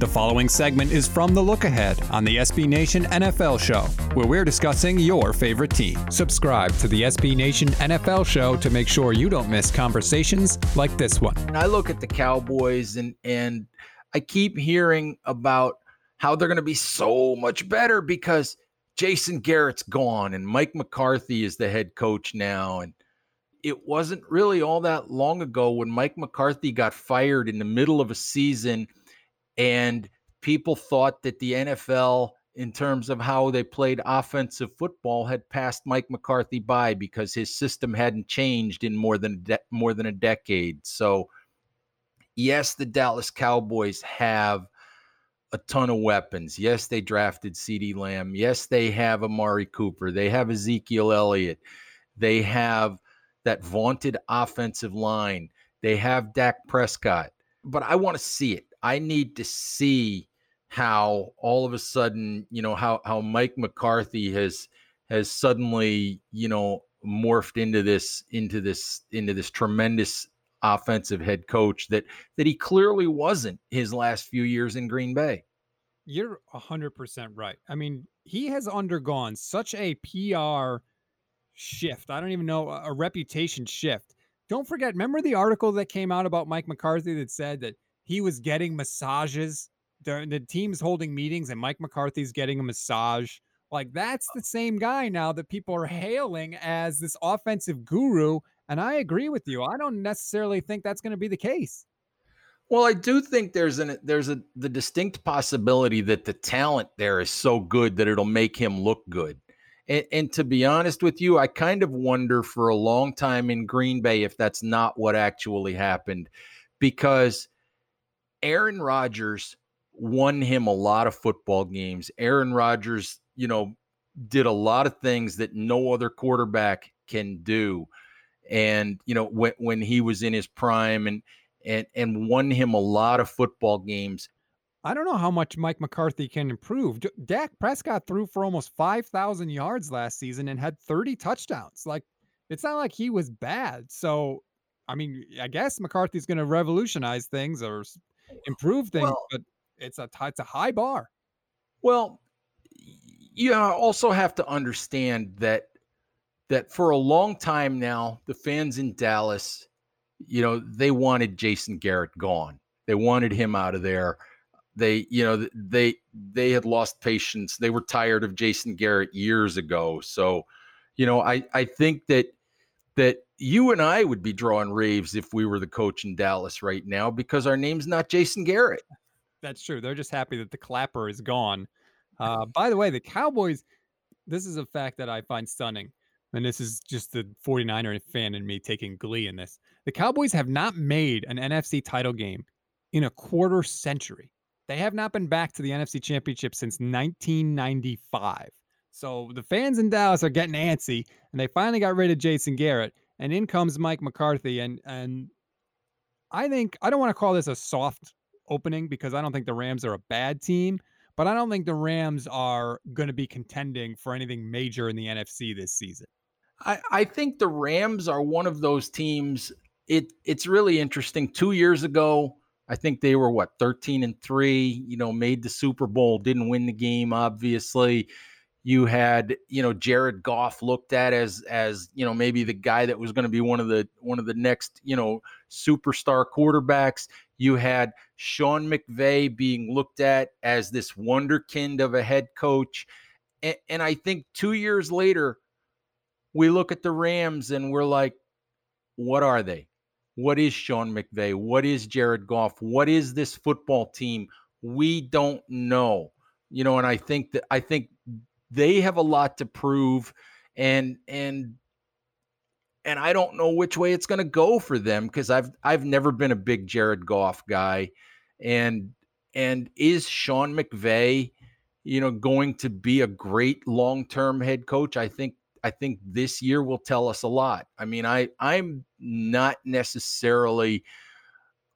The following segment is from The Look Ahead on the SB Nation NFL Show, where we're discussing your favorite team. Subscribe to the SB Nation NFL Show to make sure you don't miss conversations like this one. I look at the Cowboys and and I keep hearing about how they're going to be so much better because Jason Garrett's gone and Mike McCarthy is the head coach now and it wasn't really all that long ago when Mike McCarthy got fired in the middle of a season and people thought that the NFL, in terms of how they played offensive football, had passed Mike McCarthy by because his system hadn't changed in more than de- more than a decade. So, yes, the Dallas Cowboys have a ton of weapons. Yes, they drafted CeeDee Lamb. Yes, they have Amari Cooper. They have Ezekiel Elliott. They have that vaunted offensive line. They have Dak Prescott. But I want to see it. I need to see how all of a sudden, you know, how how Mike McCarthy has has suddenly, you know, morphed into this into this into this tremendous offensive head coach that that he clearly wasn't his last few years in Green Bay. You're 100% right. I mean, he has undergone such a PR shift. I don't even know a reputation shift. Don't forget, remember the article that came out about Mike McCarthy that said that he was getting massages. The, the team's holding meetings and Mike McCarthy's getting a massage. Like that's the same guy now that people are hailing as this offensive guru. And I agree with you. I don't necessarily think that's going to be the case. Well, I do think there's an there's a the distinct possibility that the talent there is so good that it'll make him look good. And, and, to be honest with you, I kind of wonder for a long time in Green Bay if that's not what actually happened, because Aaron Rodgers won him a lot of football games. Aaron Rodgers, you know, did a lot of things that no other quarterback can do. And, you know, when, when he was in his prime and, and, and won him a lot of football games. I don't know how much Mike McCarthy can improve. Dak Prescott threw for almost 5,000 yards last season and had 30 touchdowns. Like, it's not like he was bad. So, I mean, I guess McCarthy's going to revolutionize things or improve things, well, but it's a it's a high bar. Well, you also have to understand that that for a long time now, the fans in Dallas, you know, they wanted Jason Garrett gone. They wanted him out of there. They, you know, they they had lost patience. They were tired of Jason Garrett years ago. So, you know, I I think that that you and I would be drawing raves if we were the coach in Dallas right now because our name's not Jason Garrett. That's true. They're just happy that the clapper is gone. Uh, by the way, the Cowboys, this is a fact that I find stunning. And this is just the 49er fan in me taking glee in this. The Cowboys have not made an NFC title game in a quarter century. They have not been back to the NFC championship since 1995. So the fans in Dallas are getting antsy, and they finally got rid of Jason Garrett, and in comes Mike McCarthy, and and I think I don't want to call this a soft opening because I don't think the Rams are a bad team, but I don't think the Rams are going to be contending for anything major in the NFC this season. I, I think the Rams are one of those teams. It it's really interesting. Two years ago, I think they were what 13 and 3, you know, made the Super Bowl, didn't win the game, obviously. You had, you know, Jared Goff looked at as as, you know, maybe the guy that was going to be one of the one of the next, you know, superstar quarterbacks. You had Sean McVay being looked at as this wonderkind of a head coach. And, and I think 2 years later we look at the Rams and we're like what are they? What is Sean McVay? What is Jared Goff? What is this football team? We don't know. You know, and I think that I think they have a lot to prove and and and I don't know which way it's going to go for them because I've I've never been a big Jared Goff guy and and is Sean McVay you know going to be a great long-term head coach? I think I think this year will tell us a lot. I mean I I'm not necessarily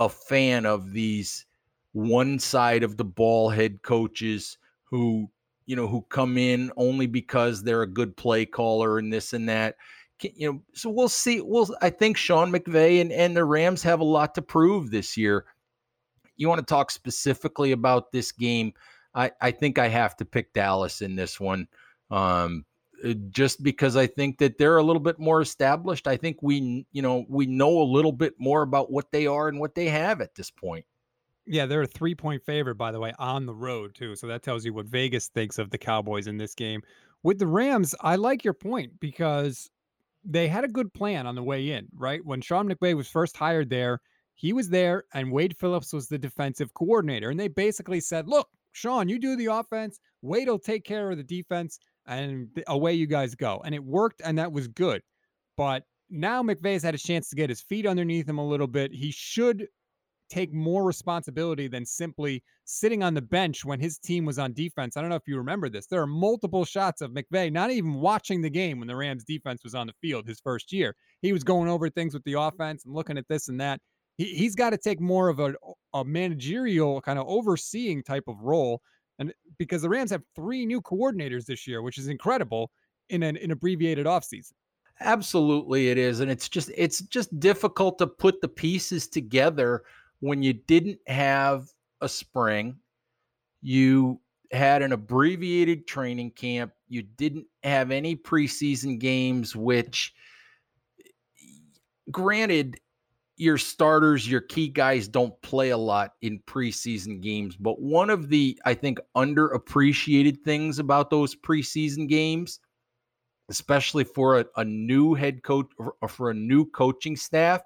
a fan of these one side of the ball head coaches who you know, who come in only because they're a good play caller and this and that. You know, so we'll see. We'll I think Sean McVay and, and the Rams have a lot to prove this year. you want to talk specifically about this game, I, I think I have to pick Dallas in this one. Um, uh, just because I think that they're a little bit more established. I think we, you know, we know a little bit more about what they are and what they have at this point. Yeah, they're a three point favorite, by the way, on the road, too. So that tells you what Vegas thinks of the Cowboys in this game. With the Rams, I like your point because they had a good plan on the way in, right? When Sean McVay was first hired there, he was there and Wade Phillips was the defensive coordinator. And they basically said, look, Sean, you do the offense, Wade will take care of the defense and away you guys go. And it worked, and that was good. But now McVay's had a chance to get his feet underneath him a little bit. He should take more responsibility than simply sitting on the bench when his team was on defense. I don't know if you remember this. There are multiple shots of McVay not even watching the game when the Rams defense was on the field his first year. He was going over things with the offense and looking at this and that. He, he's got to take more of a, a managerial kind of overseeing type of role and because the Rams have three new coordinators this year, which is incredible in an, an abbreviated offseason. Absolutely it is and it's just it's just difficult to put the pieces together when you didn't have a spring. You had an abbreviated training camp. You didn't have any preseason games which granted your starters, your key guys don't play a lot in preseason games. But one of the, I think, underappreciated things about those preseason games, especially for a, a new head coach or for a new coaching staff,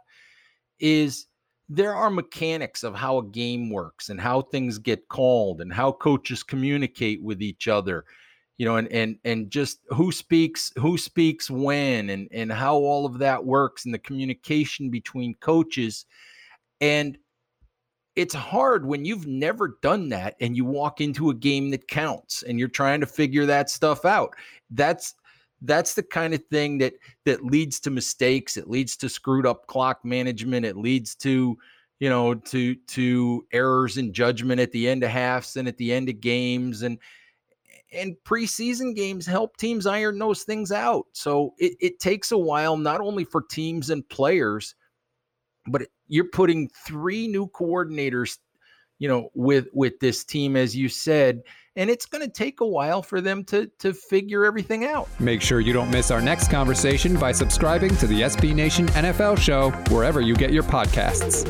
is there are mechanics of how a game works and how things get called and how coaches communicate with each other you know and and and just who speaks who speaks when and and how all of that works and the communication between coaches. And it's hard when you've never done that and you walk into a game that counts and you're trying to figure that stuff out. That's that's the kind of thing that that leads to mistakes it leads to screwed up clock management it leads to you know to to errors in judgment at the end of halves and at the end of games and and preseason games help teams iron those things out. So it, it takes a while, not only for teams and players, but you're putting three new coordinators, you know, with with this team, as you said, and it's going to take a while for them to to figure everything out. Make sure you don't miss our next conversation by subscribing to the SB Nation NFL show wherever you get your podcasts.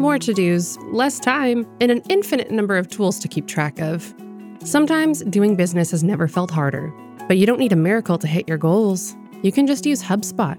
more to dos, less time, and an infinite number of tools to keep track of. Sometimes doing business has never felt harder, but you don't need a miracle to hit your goals. You can just use HubSpot